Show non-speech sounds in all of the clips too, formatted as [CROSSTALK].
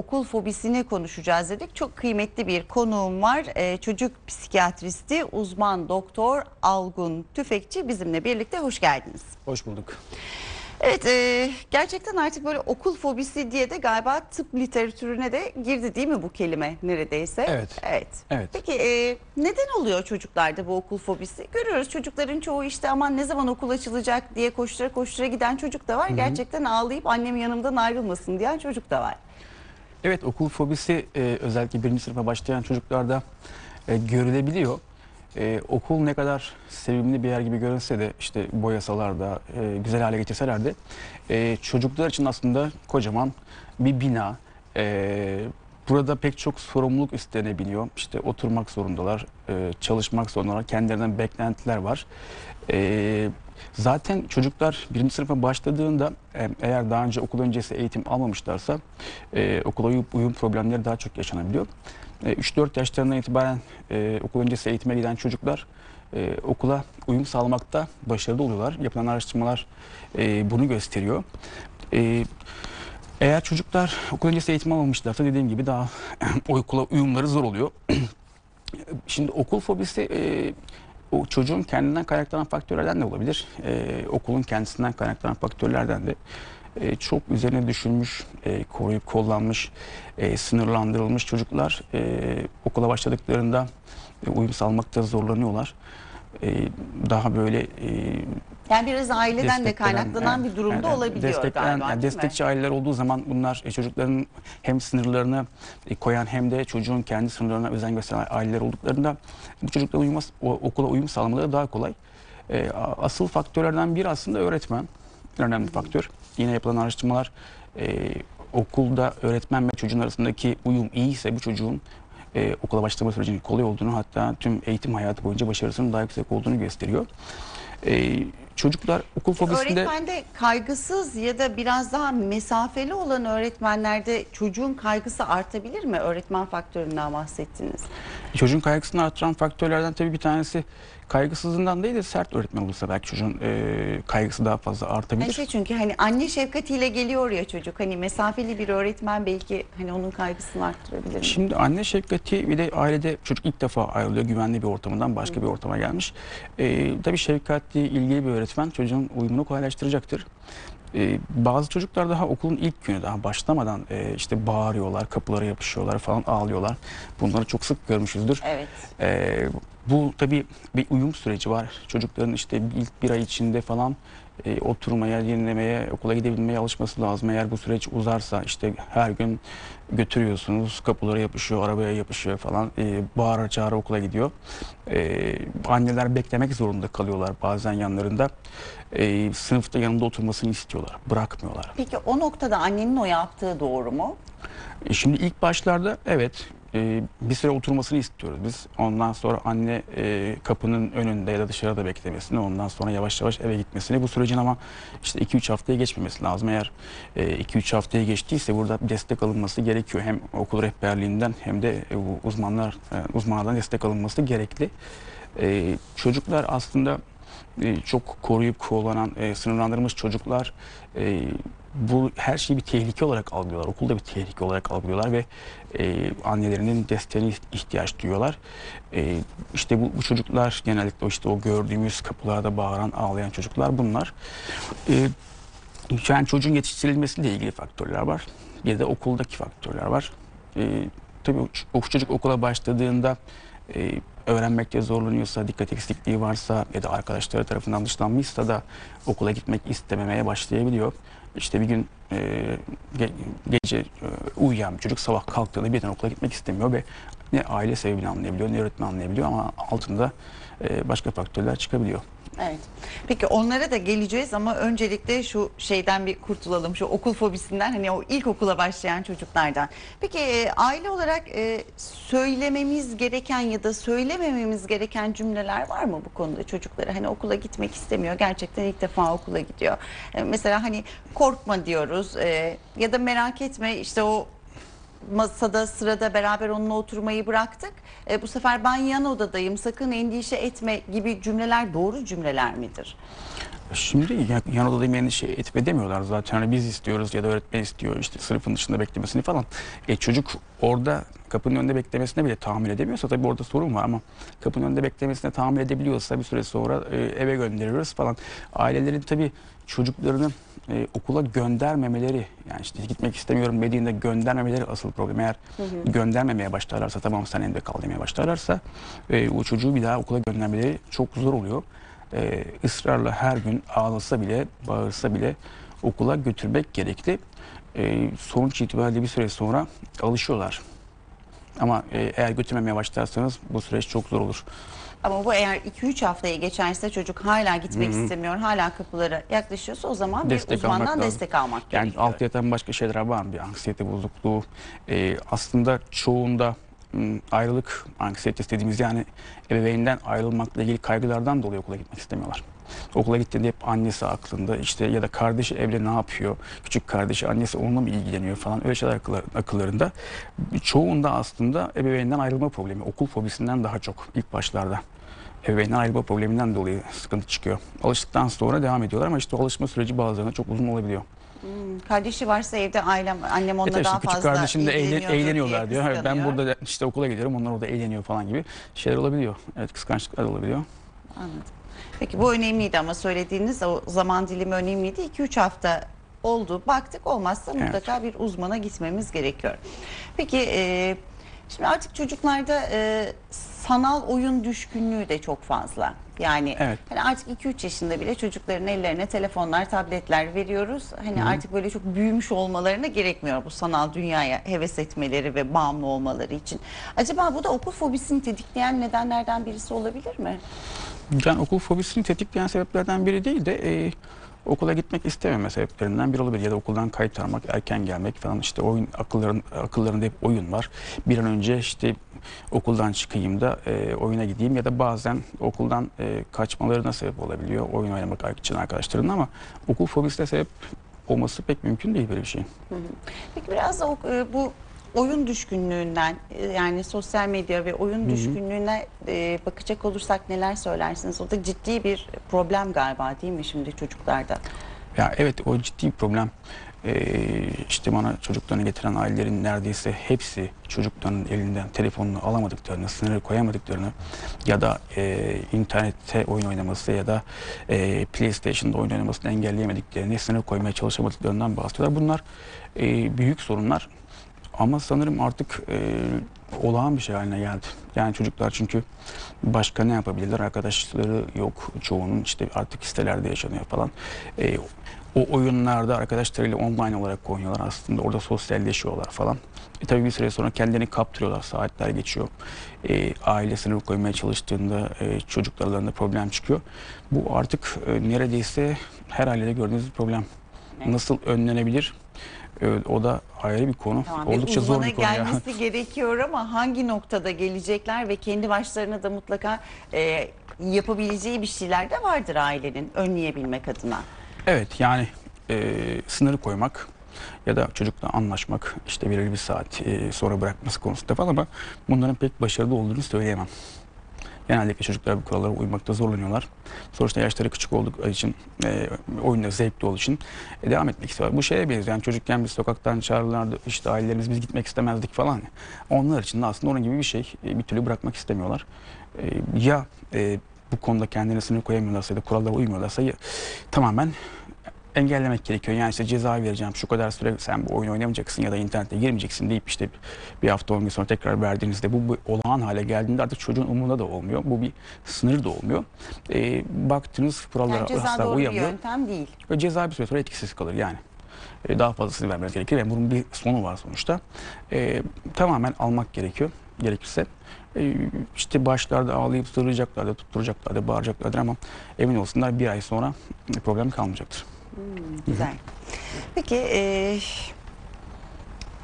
okul fobisini konuşacağız dedik. Çok kıymetli bir konuğum var. Ee, çocuk psikiyatristi uzman doktor Algun Tüfekçi bizimle birlikte hoş geldiniz. Hoş bulduk. Evet e, gerçekten artık böyle okul fobisi diye de galiba tıp literatürüne de girdi değil mi bu kelime neredeyse? Evet. Evet. Evet. Peki e, neden oluyor çocuklarda bu okul fobisi? Görüyoruz çocukların çoğu işte aman ne zaman okul açılacak diye koştura koştura giden çocuk da var. Gerçekten ağlayıp annem yanımdan ayrılmasın diyen çocuk da var. Evet okul fobisi e, özellikle birinci sınıfa başlayan çocuklarda e, görülebiliyor. E, okul ne kadar sevimli bir yer gibi görünse de işte boyasalar da e, güzel hale getirseler de e, çocuklar için aslında kocaman bir bina. E, burada pek çok sorumluluk üstlenebiliyor. İşte oturmak zorundalar, e, çalışmak zorundalar, kendilerinden beklentiler var. E, zaten çocuklar birinci sınıfa başladığında e, eğer daha önce okul öncesi eğitim almamışlarsa e, okula uyum, problemleri daha çok yaşanabiliyor. E, 3-4 yaşlarından itibaren e, okul öncesi eğitime giden çocuklar e, okula uyum sağlamakta başarılı oluyorlar. Yapılan araştırmalar e, bunu gösteriyor. E, eğer çocuklar okul öncesi eğitim almamışlarsa dediğim gibi daha [CLEARS THROAT] okula uyumları zor oluyor. [CLEARS THROAT] Şimdi okul fobisi e, o çocuğun kendinden kaynaklanan faktörlerden de olabilir. E, okulun kendisinden kaynaklanan faktörlerden de e, çok üzerine düşünmüş, e, koruyup kollanmış, e, sınırlandırılmış çocuklar e, okula başladıklarında e, uyum sağlamakta zorlanıyorlar. E, daha böyle e, Yani biraz aileden de kaynaklanan bir durumda evet, olabiliyor destek veren, galiba yani değil mi? destekçi aileler olduğu zaman bunlar e, çocukların hem sınırlarını e, koyan hem de çocuğun kendi sınırlarına özen gösteren aileler olduklarında bu çocukların uyumas, o, okula uyum sağlamaları daha kolay. E, asıl faktörlerden biri aslında öğretmen. En önemli faktör. Yine yapılan araştırmalar e, okulda öğretmen ve çocuğun arasındaki uyum iyiyse bu çocuğun e, okula başlama sürecinin kolay olduğunu hatta tüm eğitim hayatı boyunca başarısının daha yüksek olduğunu gösteriyor. E, çocuklar okul fobisinde... Öğretmende kaygısız ya da biraz daha mesafeli olan öğretmenlerde çocuğun kaygısı artabilir mi? Öğretmen faktöründen bahsettiniz. Çocuğun kaygısını artıran faktörlerden tabii bir tanesi kaygısızlığından değil de sert öğretmen olursa belki çocuğun e, kaygısı daha fazla artabilir. Şey çünkü hani anne şefkatiyle geliyor ya çocuk. Hani mesafeli bir öğretmen belki hani onun kaygısını arttırabilir mi? Şimdi anne şefkati bir de ailede çocuk ilk defa ayrılıyor güvenli bir ortamından başka bir ortama gelmiş. Ee, tabii şefkatli, ilgili bir öğretmen çocuğun uyumunu kolaylaştıracaktır. Ee, bazı çocuklar daha okulun ilk günü daha başlamadan e, işte bağırıyorlar, kapılara yapışıyorlar falan ağlıyorlar. Bunları çok sık görmüşüzdür. Evet. Ee, bu tabii bir uyum süreci var. Çocukların işte ilk bir ay içinde falan e, oturmaya, dinlemeye, okula gidebilmeye alışması lazım. Eğer bu süreç uzarsa işte her gün götürüyorsunuz, kapılara yapışıyor, arabaya yapışıyor falan, e, bağıra çağıra okula gidiyor. E, anneler beklemek zorunda kalıyorlar bazen yanlarında. E, sınıfta yanında oturmasını istiyorlar, bırakmıyorlar. Peki o noktada annenin o yaptığı doğru mu? E, Şimdi ilk başlarda evet e, bir süre oturmasını istiyoruz biz. Ondan sonra anne e, kapının önünde ya da dışarıda beklemesini, ondan sonra yavaş yavaş eve gitmesini. Bu sürecin ama işte 2-3 haftaya geçmemesi lazım. Eğer 2-3 haftaya geçtiyse burada destek alınması gerekiyor. Hem okul rehberliğinden hem de e, bu uzmanlar e, uzmanlardan destek alınması gerekli. E, çocuklar aslında e, çok koruyup kollanan, e, sınırlandırılmış çocuklar e, bu her şeyi bir tehlike olarak algılıyorlar. Okulda bir tehlike olarak algılıyorlar ve e, annelerinin desteğine ihtiyaç duyuyorlar. E, işte bu, bu çocuklar genellikle işte o gördüğümüz kapılarda bağıran, ağlayan çocuklar bunlar. E, yani çocuğun yetiştirilmesiyle ilgili faktörler var. Bir de okuldaki faktörler var. E, tabii o çocuk okula başladığında e, öğrenmekte zorlanıyorsa, dikkat eksikliği varsa ya da arkadaşları tarafından dışlanmışsa da okula gitmek istememeye başlayabiliyor. İşte bir gün e, ge- gece e, uyuyan bir çocuk sabah kalktığında birden okula gitmek istemiyor ve ne aile sebebini anlayabiliyor ne öğretmen anlayabiliyor ama altında e, başka faktörler çıkabiliyor. Evet. Peki onlara da geleceğiz ama öncelikle şu şeyden bir kurtulalım. Şu okul fobisinden hani o ilkokula başlayan çocuklardan. Peki e, aile olarak e, söylememiz gereken ya da söylemememiz gereken cümleler var mı bu konuda çocuklara? Hani okula gitmek istemiyor. Gerçekten ilk defa okula gidiyor. E, mesela hani korkma diyoruz ya da merak etme işte o masada sırada beraber onunla oturmayı bıraktık. E, bu sefer ben yan odadayım sakın endişe etme gibi cümleler doğru cümleler midir? Şimdi yan, yan odada endişe etme demiyorlar zaten. Hani biz istiyoruz ya da öğretmen istiyor işte sınıfın dışında beklemesini falan. E çocuk orada kapının önünde beklemesine bile tahammül edemiyorsa tabii orada sorun var ama kapının önünde beklemesine tahammül edebiliyorsa bir süre sonra e, eve gönderiyoruz falan. Ailelerin tabii çocuklarını e, okula göndermemeleri yani işte gitmek istemiyorum dediğinde göndermemeleri asıl problem. Eğer göndermemeye başlarlarsa tamam sen evde kal demeye başlarlarsa e, o çocuğu bir daha okula göndermeleri çok zor oluyor. E, ısrarla her gün ağlasa bile bağırsa bile okula götürmek gerekli. E, sonuç itibariyle bir süre sonra alışıyorlar. Ama e, eğer götürmemeye başlarsanız bu süreç çok zor olur. Ama bu eğer 2-3 haftayı geçerse çocuk hala gitmek istemiyor, hala kapılara yaklaşıyorsa o zaman Destek bir uzmandan almak lazım. destek almak Yani gerekiyor. alt yatan başka şeyler var mı? Bir anksiyete bozukluğu. Ee, aslında çoğunda ayrılık anksiyetesi dediğimiz yani ebeveynden ayrılmakla ilgili kaygılardan dolayı okula gitmek istemiyorlar. Okula gittiğinde hep annesi aklında işte ya da kardeşi evde ne yapıyor? Küçük kardeşi annesi onunla mı ilgileniyor falan öyle şeyler akıllar- akıllarında. Çoğunda aslında ebeveynden ayrılma problemi okul fobisinden daha çok ilk başlarda. Ebeveynden ayrılma probleminden dolayı sıkıntı çıkıyor. Alıştıktan sonra devam ediyorlar ama işte alışma süreci bazılarında çok uzun olabiliyor. Hmm, Kardeşi varsa evde ailem, annem onunla E daha küçük fazla kardeşim de eğlen- eğleniyorlar diyor. Evet, ben burada işte okula gidiyorum onlar orada eğleniyor falan gibi şeyler olabiliyor. Evet kıskançlıklar olabiliyor. Anladım. Peki bu önemliydi ama söylediğiniz o zaman dilimi önemliydi. 2-3 hafta oldu. Baktık olmazsa Evet. mutlaka bir uzmana gitmemiz gerekiyor. Peki e, şimdi artık çocuklarda e, sanal oyun düşkünlüğü de çok fazla. Yani Evet. hani artık 2-3 yaşında bile çocukların ellerine telefonlar, tabletler veriyoruz. Hani artık böyle çok büyümüş olmalarına gerekmiyor bu sanal dünyaya heves etmeleri ve bağımlı olmaları için. Acaba bu da okul fobisini tetikleyen nedenlerden birisi olabilir mi? Yani okul fobisini tetikleyen sebeplerden biri değil de e, okula gitmek istememe sebeplerinden biri olabilir. Ya da okuldan kaytarmak, erken gelmek falan işte oyun akılların, akıllarında hep oyun var. Bir an önce işte okuldan çıkayım da e, oyuna gideyim ya da bazen okuldan e, kaçmalarına sebep olabiliyor. Oyun oynamak için arkadaşlarının ama okul fobisine sebep olması pek mümkün değil böyle bir şey. Peki biraz da e, bu oyun düşkünlüğünden e, yani sosyal medya ve oyun düşkünlüğüne e, bakacak olursak neler söylersiniz? O da ciddi bir problem galiba değil mi şimdi çocuklarda? Ya evet o ciddi bir problem. Ee, işte bana çocuklarını getiren ailelerin neredeyse hepsi çocuklarının elinden telefonunu alamadıklarını, sınırı koyamadıklarını ya da e, internette oyun oynaması ya da e, PlayStation'da oyun oynamasını engelleyemediklerini, sınır koymaya çalışamadıklarından bahsediyorlar. Bunlar e, büyük sorunlar ama sanırım artık e, olağan bir şey haline geldi. Yani çocuklar çünkü başka ne yapabilirler? Arkadaşları yok çoğunun işte artık sitelerde yaşanıyor falan. E, o oyunlarda arkadaşlarıyla online olarak oynuyorlar aslında. Orada sosyalleşiyorlar falan. E, tabii bir süre sonra kendini kaptırıyorlar. Saatler geçiyor. E, aile sınır koymaya çalıştığında e, çocuklarında problem çıkıyor. Bu artık e, neredeyse her ailede gördüğünüz bir problem. Nasıl önlenebilir? Evet, o da ayrı bir konu. Tamam, bir Oldukça zor uzmana bir konu ya. gelmesi [LAUGHS] gerekiyor ama hangi noktada gelecekler ve kendi başlarına da mutlaka e, yapabileceği bir şeyler de vardır ailenin önleyebilmek adına. Evet yani e, sınırı koymak ya da çocukla anlaşmak işte belirli bir saat e, sonra bırakması konusunda falan ama bunların pek başarılı olduğunu söyleyemem. Genellikle çocuklar bu kurallara uymakta zorlanıyorlar. Sonuçta yaşları küçük oldukları için, e, oyunda zevkli olduğu için e, devam etmek istiyorlar. Bu şeye benziyor. Yani çocukken biz sokaktan çağırırlardı, işte ailelerimiz biz gitmek istemezdik falan. Onlar için de aslında onun gibi bir şey. E, bir türlü bırakmak istemiyorlar. E, ya e, bu konuda kendine sınır koyamıyorlarsa ya da kurallara uymuyorlarsa ya, tamamen engellemek gerekiyor. Yani işte ceza vereceğim şu kadar süre sen bu oyunu oynamayacaksın ya da internete girmeyeceksin deyip işte bir hafta on gün sonra tekrar verdiğinizde bu, bu olağan hale geldiğinde artık çocuğun umurunda da olmuyor. Bu bir sınır da olmuyor. Ee, baktığınız kurallara Yani ceza asla doğru bir uyamıyor. yöntem değil. Ve ceza bir süre sonra etkisiz kalır yani. Ee, daha fazlasını vermeniz gerekir ve bunun bir sonu var sonuçta. Ee, tamamen almak gerekiyor gerekirse. Ee, işte başlarda ağlayıp sırlayacaklardı, tutturacaklardı, bağıracaklardır ama emin olsunlar bir ay sonra problem kalmayacaktır. Güzel. Peki e,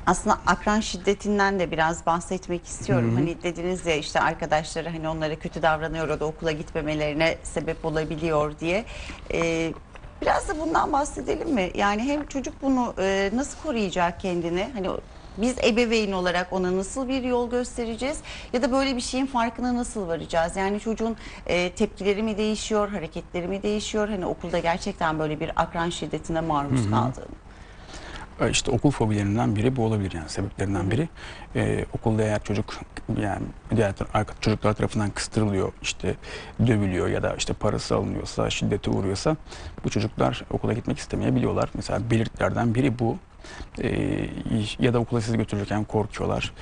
aslında akran şiddetinden de biraz bahsetmek istiyorum. Hani dediniz ya işte arkadaşları hani onlara kötü davranıyor o da okula gitmemelerine sebep olabiliyor diye. E, biraz da bundan bahsedelim mi? Yani hem çocuk bunu e, nasıl koruyacak kendini? Hani biz ebeveyn olarak ona nasıl bir yol göstereceğiz ya da böyle bir şeyin farkına nasıl varacağız? Yani çocuğun e, tepkileri mi değişiyor, hareketleri mi değişiyor? Hani okulda gerçekten böyle bir akran şiddetine maruz kaldığını. E, İşte okul fobilerinden biri bu olabilir yani sebeplerinden biri. Ee, okulda eğer çocuk yani diğer arka- çocuklar tarafından kıstırılıyor, işte dövülüyor ya da işte parası alınıyorsa, şiddete uğruyorsa bu çocuklar okula gitmek istemeyebiliyorlar. Mesela belirtilerden biri bu. Ee, ya da okula sizi götürürken korkuyorlar.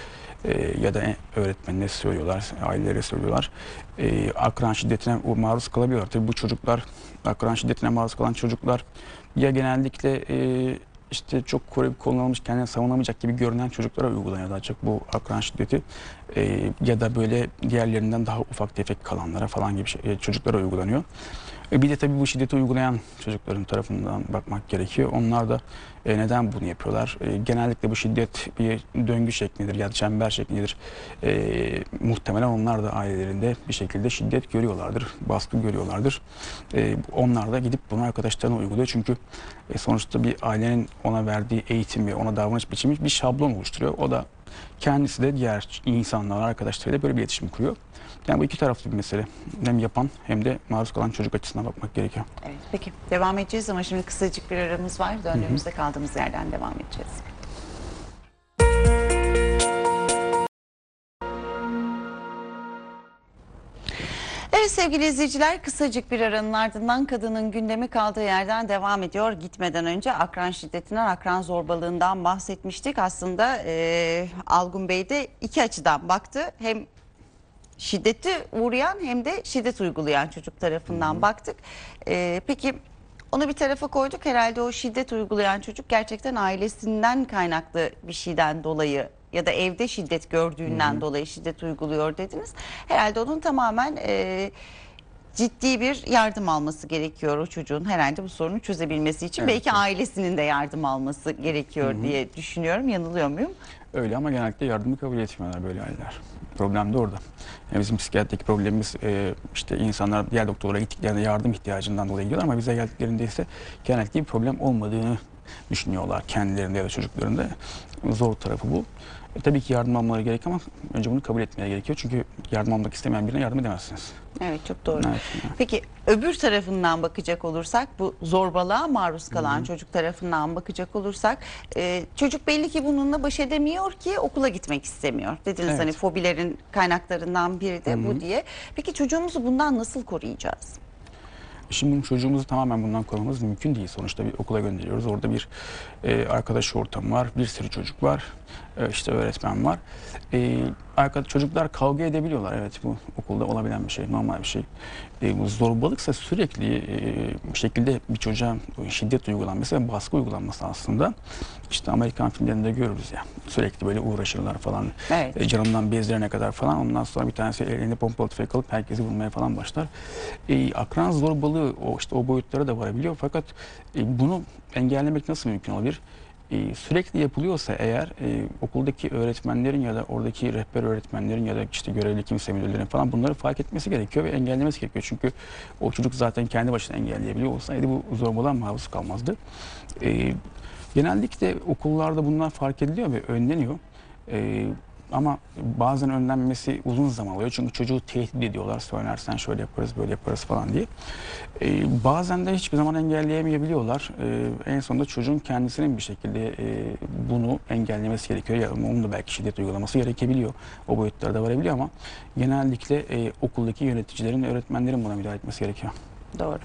Ee, ya da öğretmenine söylüyorlar, ailelere söylüyorlar. Ee, akran şiddetine maruz kalabiliyorlar. Tabii bu çocuklar, akran şiddetine maruz kalan çocuklar ya genellikle e, işte çok koruyup kullanılmış kendini savunamayacak gibi görünen çocuklara uygulanıyor daha çok bu akran şiddeti Ee, ya da böyle diğerlerinden daha ufak tefek kalanlara falan gibi şey, e, çocuklara uygulanıyor. E, bir de tabii bu şiddeti uygulayan çocukların tarafından bakmak gerekiyor. Onlar da e, neden bunu yapıyorlar? E, genellikle bu şiddet bir döngü şeklindedir ya da çember şeklindedir. Muhtemelen onlar da ailelerinde bir şekilde şiddet görüyorlardır, baskı görüyorlardır. Onlar da gidip bunu arkadaşlarına uyguluyor. Çünkü sonuçta bir ailenin ona verdiği eğitim ve ona davranış biçimi bir şablon oluşturuyor. O da kendisi de diğer insanlar, arkadaşlarıyla böyle bir iletişim kuruyor. Yani bu iki taraflı bir mesele. Hem yapan hem de maruz kalan çocuk açısından bakmak gerekiyor. Evet, peki devam edeceğiz ama şimdi kısacık bir aramız var. Döndüğümüzde kaldığımız yerden devam edeceğiz. Evet sevgili izleyiciler kısacık bir aranın ardından kadının gündemi kaldığı yerden devam ediyor. Gitmeden önce akran şiddetinden, akran zorbalığından bahsetmiştik. Aslında e, Algun Bey de iki açıdan baktı. Hem şiddeti uğrayan hem de şiddet uygulayan çocuk tarafından baktık. Ee, peki onu bir tarafa koyduk. Herhalde o şiddet uygulayan çocuk gerçekten ailesinden kaynaklı bir şeyden dolayı ya da evde şiddet gördüğünden dolayı şiddet uyguluyor dediniz. Herhalde onun tamamen e, ciddi bir yardım alması gerekiyor o çocuğun herhalde bu sorunu çözebilmesi için. Evet, Belki evet. ailesinin de yardım alması gerekiyor diye düşünüyorum. Yanılıyor muyum? Öyle ama genellikle yardımı kabul etmiyorlar böyle aileler. Problem de orada. Yani bizim psikiyatrik problemimiz e, işte insanlar diğer doktorlara gittiklerinde yardım ihtiyacından dolayı gidiyorlar ama bize geldiklerinde ise genellikle bir problem olmadığını düşünüyorlar kendilerinde ya da çocuklarında. Zor tarafı bu. E, tabii ki yardım almaları gerek ama önce bunu kabul etmeye gerekiyor. Çünkü yardım almak istemeyen birine yardım edemezsiniz. Evet çok doğru. Evet. Peki öbür tarafından bakacak olursak bu zorbalığa maruz kalan çocuk tarafından bakacak olursak e, çocuk belli ki bununla baş edemiyor ki okula gitmek istemiyor. Dediniz Evet. hani fobilerin kaynaklarından biri de bu diye. Peki çocuğumuzu bundan nasıl koruyacağız? Şimdi çocuğumuzu tamamen bundan korumamız mümkün değil. Sonuçta bir okula gönderiyoruz. Orada bir e, arkadaş ortamı var, bir sürü çocuk var, e, işte öğretmen var. E, arkadaş, çocuklar kavga edebiliyorlar. Evet bu okulda olabilen bir şey, normal bir şey. E, bu zorbalıksa sürekli e, bir şekilde bir çocuğa şiddet uygulanması ve baskı uygulanması aslında. İşte Amerikan filmlerinde görürüz ya. Sürekli böyle uğraşırlar falan. Evet. E, canından bezlerine kadar falan. Ondan sonra bir tanesi elinde pompalı tüfek alıp herkesi vurmaya falan başlar. E, akran zorbalığı o işte o boyutlara da varabiliyor. Fakat e, bunu engellemek nasıl mümkün olabilir? E, sürekli yapılıyorsa eğer e, okuldaki öğretmenlerin ya da oradaki rehber öğretmenlerin ya da işte görevli kimse müdürlerin falan bunları fark etmesi gerekiyor ve engellemesi gerekiyor. Çünkü o çocuk zaten kendi başına engelleyebiliyor olsaydı bu zorbalığa maruz kalmazdı. E, genellikle okullarda bunlar fark ediliyor ve önleniyor. E, ama bazen önlenmesi uzun zaman alıyor. Çünkü çocuğu tehdit ediyorlar. Söylersen şöyle yaparız, böyle yaparız falan diye. Ee, bazen de hiçbir zaman engelleyemeyebiliyorlar. Ee, en sonunda çocuğun kendisinin bir şekilde e, bunu engellemesi gerekiyor. Ya onun da belki şiddet uygulaması gerekebiliyor. O boyutlara da varabiliyor ama genellikle e, okuldaki yöneticilerin, öğretmenlerin buna müdahale etmesi gerekiyor. Doğru.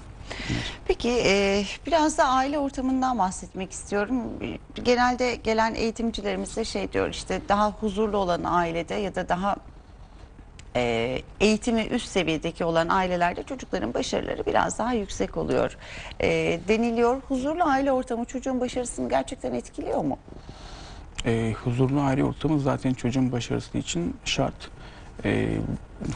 Peki e, biraz da aile ortamından bahsetmek istiyorum. Genelde gelen eğitimcilerimiz de şey diyor işte daha huzurlu olan ailede ya da daha e, eğitimi üst seviyedeki olan ailelerde çocukların başarıları biraz daha yüksek oluyor e, deniliyor. Huzurlu aile ortamı çocuğun başarısını gerçekten etkiliyor mu? E, huzurlu aile ortamı zaten çocuğun başarısı için şart. E,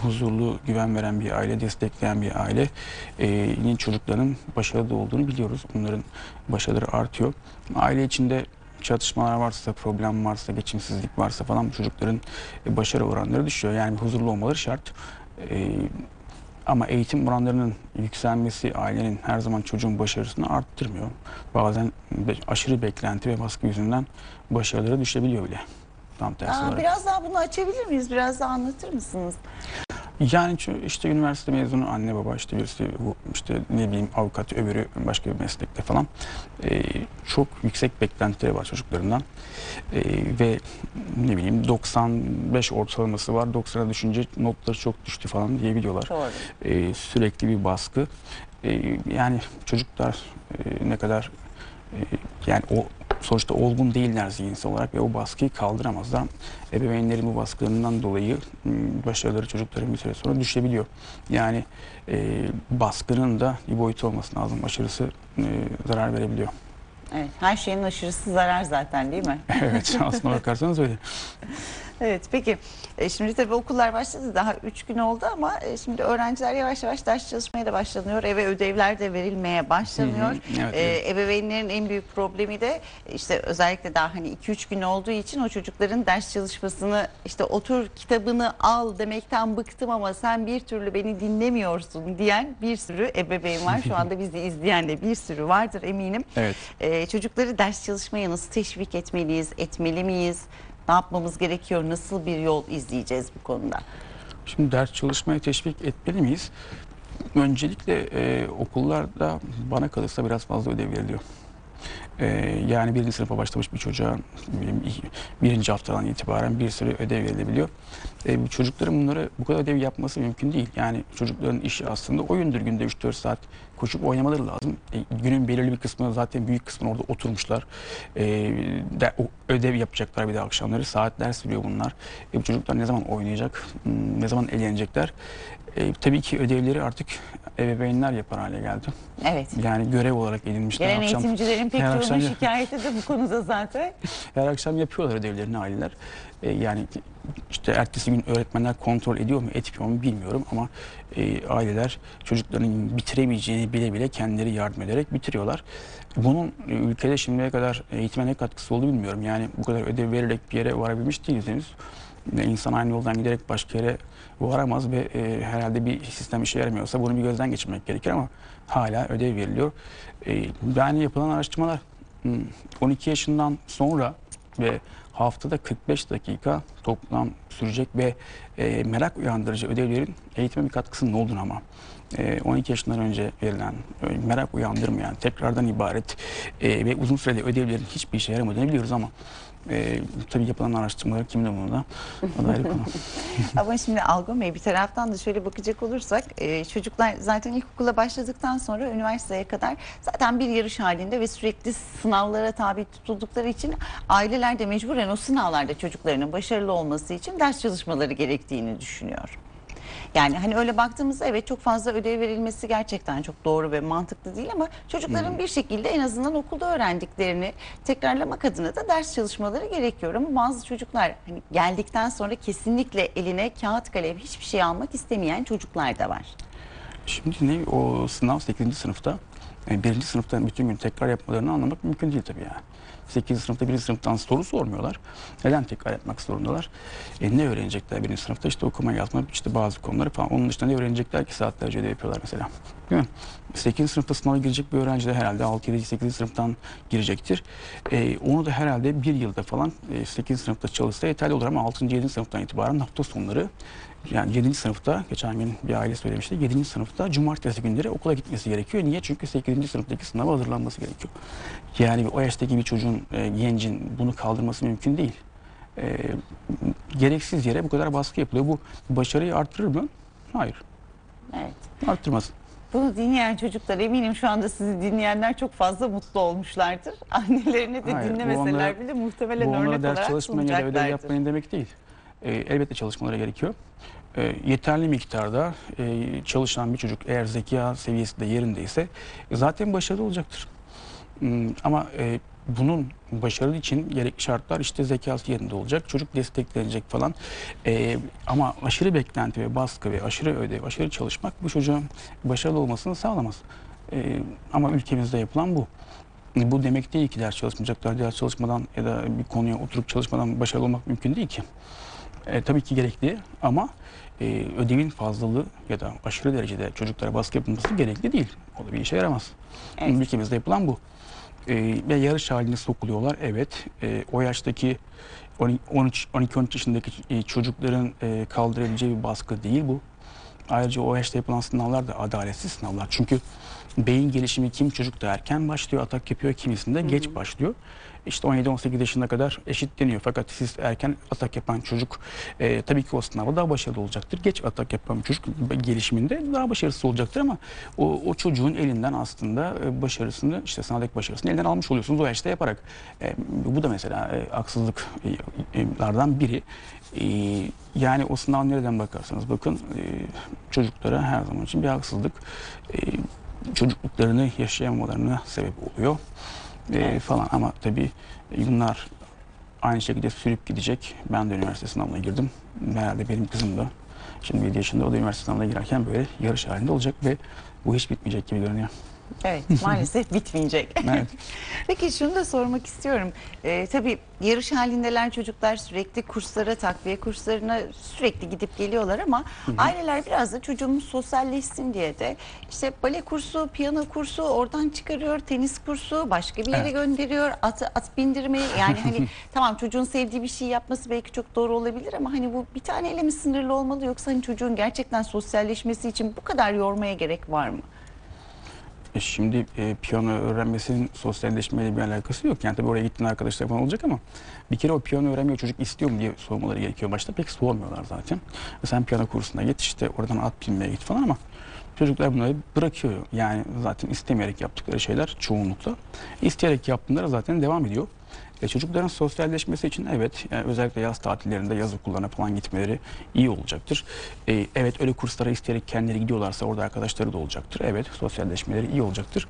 huzurlu, güven veren bir aile, destekleyen bir ailenin çocukların başarılı olduğunu biliyoruz. Bunların başarıları artıyor. Aile içinde çatışmalar varsa, problem varsa, geçimsizlik varsa falan bu çocukların e, başarı oranları düşüyor. Yani huzurlu olmaları şart. E, ama eğitim oranlarının yükselmesi ailenin her zaman çocuğun başarısını arttırmıyor. Bazen aşırı beklenti ve baskı yüzünden başarıları düşebiliyor bile. Tam tersi Aa, olarak. biraz daha bunu açabilir miyiz? Biraz daha anlatır mısınız? Yani işte üniversite mezunu anne baba işte birisi işte ne bileyim avukat öbürü başka bir meslekte falan Ee, çok yüksek beklentileri var çocuklarından Ee, ve ne bileyim 95 ortalaması var 90'a düşünce notları çok düştü falan diyebiliyorlar. Doğru. Ee, sürekli bir baskı Ee, yani çocuklar e, ne kadar e, yani o sonuçta olgun değiller zihinsel olarak ve o baskıyı kaldıramazlar. Ebeveynlerin bu baskılarından dolayı m, başarıları çocukların bir süre sonra düşebiliyor. Yani e, baskının da bir boyutu olması lazım. Başarısı e, zarar verebiliyor. Evet, her şeyin aşırısı zarar zaten değil mi? evet aslına bakarsanız öyle. [LAUGHS] Evet peki e, şimdi tabii okullar başladı daha 3 gün oldu ama e, şimdi öğrenciler yavaş yavaş ders çalışmaya da başlanıyor. Eve ödevler de verilmeye başlanıyor. Hı hı, evet, E, evet. ebeveynlerin en büyük problemi de işte özellikle daha hani 2-3 gün olduğu için o çocukların ders çalışmasını işte otur kitabını al demekten bıktım ama sen bir türlü beni dinlemiyorsun diyen bir sürü ebeveyn var. Şu anda bizi izleyen de bir sürü vardır eminim. Evet. Ee, çocukları ders çalışmaya nasıl teşvik etmeliyiz, etmeli miyiz? Ne yapmamız gerekiyor? Nasıl bir yol izleyeceğiz bu konuda? Şimdi ders çalışmaya teşvik etmeli miyiz? Öncelikle e, okullarda bana kalırsa biraz fazla ödev veriliyor. E, yani birinci sınıfa başlamış bir çocuğa birinci haftadan itibaren bir sürü ödev verilebiliyor. E, çocukların bunları bu kadar ödev yapması mümkün değil. Yani çocukların işi aslında oyundur günde 3-4 saat koşup oynamaları lazım. E, günün belirli bir kısmını zaten büyük kısmını orada oturmuşlar. E, de, ödev yapacaklar bir de akşamları. Saatler sürüyor bunlar. E, bu çocuklar ne zaman oynayacak? Hmm, Ne zaman eğlenecekler? E, tabii ki ödevleri artık ebeveynler yapar hale geldi. Evet. Yani görev olarak edinmişler. Gelen akşam, eğitimcilerin pek çoğunun akşam- şikayeti de bu konuda zaten. [LAUGHS] her akşam yapıyorlar ödevlerini aileler. E, yani işte ertesi gün öğretmenler kontrol ediyor mu etmiyor mu bilmiyorum ama e, aileler çocukların bitiremeyeceğini bile bile kendileri yardım ederek bitiriyorlar. Bunun e, ülkede şimdiye kadar eğitime ne katkısı oldu bilmiyorum. Yani bu kadar ödev vererek bir yere varabilmiş değiliz henüz. E, İnsan aynı yoldan giderek başka yere varamaz ve e, herhalde bir sistem işe yaramıyorsa bunu bir gözden geçirmek gerekir ama hala ödev veriliyor. E, yani yapılan araştırmalar hmm, 12 yaşından sonra ve haftada 45 dakika toplam sürecek ve e, merak uyandırıcı ödevlerin eğitime bir katkısının olduğunu ama e, 12 yaşından önce verilen e, merak uyandırmayan tekrardan ibaret e, ve uzun süreli ödevlerin hiçbir işe yaramadığını biliyoruz ama e, tabii yapılan araştırmalar kimin umurunda? O da ayrı konu. [LAUGHS] Ama şimdi Algon Bey bir taraftan da şöyle bakacak olursak e, çocuklar zaten ilkokula başladıktan sonra üniversiteye kadar zaten bir yarış halinde ve sürekli sınavlara tabi tutuldukları için aileler de mecburen o sınavlarda çocuklarının başarılı olması için ders çalışmaları gerektiğini düşünüyor. Yani hani öyle baktığımızda evet çok fazla ödev verilmesi gerçekten çok doğru ve mantıklı değil ama çocukların bir şekilde en azından okulda öğrendiklerini tekrarlamak adına da ders çalışmaları gerekiyor. Ama bazı çocuklar hani geldikten sonra kesinlikle eline kağıt kalem hiçbir şey almak istemeyen çocuklar da var. Şimdi ne o sınav 8. sınıfta yani birinci sınıftan bütün gün tekrar yapmalarını anlamak mümkün değil tabii yani. 8. sınıfta birinci sınıftan soru sormuyorlar. Neden tekrar yapmak zorundalar? E, ne öğrenecekler birinci sınıfta? İşte okuma yazma işte bazı konuları falan. Onun dışında ne öğrenecekler ki saatlerce ödev yapıyorlar mesela. Değil mi? 8. sınıfta sınava girecek bir öğrenci de herhalde 6, 7, 8. sınıftan girecektir. E, onu da herhalde bir yılda falan e, 8. sınıfta çalışsa yeterli olur ama 6. 7. sınıftan itibaren hafta sonları yani 7. sınıfta, geçen gün bir aile söylemişti, 7. sınıfta cumartesi günleri okula gitmesi gerekiyor. Niye? Çünkü 8. sınıftaki sınava hazırlanması gerekiyor. Yani o yaştaki bir çocuğun, e, gencin bunu kaldırması mümkün değil. E, gereksiz yere bu kadar baskı yapılıyor. Bu başarıyı arttırır mı? Hayır, Evet. arttırmaz. Bunu dinleyen çocuklar eminim şu anda sizi dinleyenler çok fazla mutlu olmuşlardır. [LAUGHS] Annelerine de Hayır, dinlemeseler onlara- bile muhtemelen Bu örnek ders olarak çalışmayın ya da ödev yapmayın demek değil. E, elbette çalışmaları gerekiyor. E, yeterli miktarda e, çalışan bir çocuk eğer zeka seviyesi de yerindeyse e, zaten başarılı olacaktır. Hmm, ama e, bunun başarılı için gerekli şartlar işte zekası yerinde olacak. Çocuk desteklenecek falan. E, ama aşırı beklenti ve baskı ve aşırı ödev, aşırı çalışmak bu çocuğun başarılı olmasını sağlamaz. E, ama ülkemizde yapılan bu. Bu demek değil ki ders çalışmayacaklar. Ders çalışmadan ya da bir konuya oturup çalışmadan başarılı olmak mümkün değil ki. E, tabii ki gerekli ama e, ödevin fazlalığı ya da aşırı derecede çocuklara baskı yapılması gerekli değil. O da bir işe yaramaz. Evet. Ülkemizde yapılan bu. Ve yarış haline sokuluyorlar. Evet. E, o yaştaki 12-13 yaşındaki e, çocukların e, kaldırabileceği bir baskı değil bu. Ayrıca o yaşta yapılan sınavlar da adaletsiz sınavlar. Çünkü beyin gelişimi kim çocukta erken başlıyor, atak yapıyor, kimisinde geç başlıyor. İşte 17-18 yaşına kadar eşitleniyor. Fakat siz erken atak yapan çocuk e, tabii ki o sınavda daha başarılı olacaktır. Geç atak yapan çocuk gelişiminde daha başarısız olacaktır ama o, o çocuğun elinden aslında e, başarısını işte sınavdaki başarısını elinden almış oluyorsunuz o yaşta yaparak. E, bu da mesela e, haksızlıklardan biri. E, yani o sınav nereden bakarsanız bakın e, çocuklara her zaman için bir haksızlık. E, çocukluklarını yaşayamamalarına sebep oluyor e, falan ama tabii bunlar aynı şekilde sürüp gidecek. Ben de üniversite sınavına girdim. Herhalde benim kızım da şimdi 7 yaşında o da üniversite sınavına girerken böyle yarış halinde olacak ve bu hiç bitmeyecek gibi görünüyor. Evet [LAUGHS] maalesef bitmeyecek. [LAUGHS] Evet. Peki şunu da sormak istiyorum. Ee, tabii yarış halindeler çocuklar sürekli kurslara, takviye kurslarına sürekli gidip geliyorlar ama aileler biraz da çocuğumuz sosyalleşsin diye de işte bale kursu, piyano kursu oradan çıkarıyor, tenis kursu başka bir yere Evet. gönderiyor, at, at bindirmeyi yani hani [LAUGHS] tamam çocuğun sevdiği bir şey yapması belki çok doğru olabilir ama hani bu bir taneyle mi sınırlı olmalı yoksa hani çocuğun gerçekten sosyalleşmesi için bu kadar yormaya gerek var mı? E Şimdi e, piyano öğrenmesinin sosyalleşmeyle bir alakası yok. Yani tabii oraya gittiğin arkadaşlar falan olacak ama bir kere o piyano öğrenmiyor çocuk istiyor mu diye sormaları gerekiyor başta. Pek sormuyorlar zaten. E Sen piyano kursuna git işte oradan at binmeye git falan ama çocuklar bunları bırakıyor. Yani zaten istemeyerek yaptıkları şeyler çoğunlukla. İsteyerek yaptığında zaten devam ediyor. E, çocukların sosyalleşmesi için evet yani özellikle yaz tatillerinde yaz okullarına falan gitmeleri iyi olacaktır. E, evet öyle kurslara isteyerek kendileri gidiyorlarsa orada arkadaşları da olacaktır. Evet sosyalleşmeleri iyi olacaktır.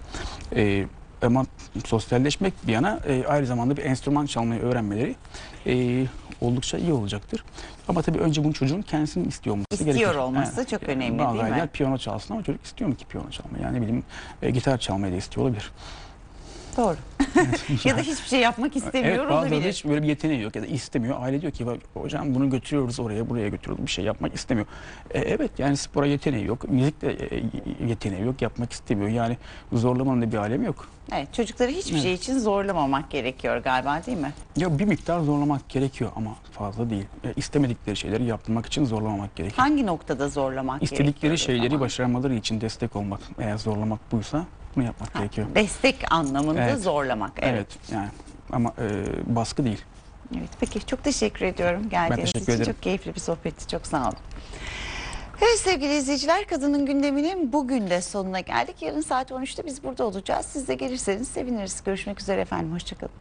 E, ama sosyalleşmek bir yana e, aynı zamanda bir enstrüman çalmayı öğrenmeleri e, oldukça iyi olacaktır. Ama tabii önce bunu çocuğun kendisinin istiyor olması İstiyor gerekir. olması çok önemli bazı değil mi? aileler piyano çalsın ama çocuk istiyor mu ki piyano çalmayı? Yani ne bileyim e, gitar çalmayı da istiyor olabilir. Doğru. [LAUGHS] ya da hiçbir şey yapmak istemiyor evet, bazıları olabilir. hiç böyle bir yeteneği yok ya da istemiyor. Aile diyor ki "Bak hocam bunu götürüyoruz oraya buraya götürüyoruz bir şey yapmak istemiyor. E, evet yani spora yeteneği yok. Müzikte e, yeteneği yok yapmak istemiyor. Yani zorlamanın da bir alemi yok. Evet, çocukları hiçbir şey için zorlamamak gerekiyor galiba değil mi? Ya bir miktar zorlamak gerekiyor ama fazla değil. E, istemedikleri şeyleri yaptırmak için zorlamamak gerekiyor. Hangi noktada zorlamak gerekiyor? İstedikleri şeyleri zaman? başarmaları için destek olmak. Eğer zorlamak buysa bunu yapmak Ha, gerekiyor. Destek anlamında Evet. evet. Evet. Evet yani ama e, baskı değil. evet. Peki çok teşekkür ediyorum geldiğiniz teşekkür için. ederim. Çok keyifli bir sohbetti. Çok sağ olun. Evet sevgili izleyiciler kadının gündeminin bugün de sonuna geldik. Yarın saat 13'te biz burada olacağız. Siz de gelirseniz seviniriz. Görüşmek üzere efendim. Hoşçakalın.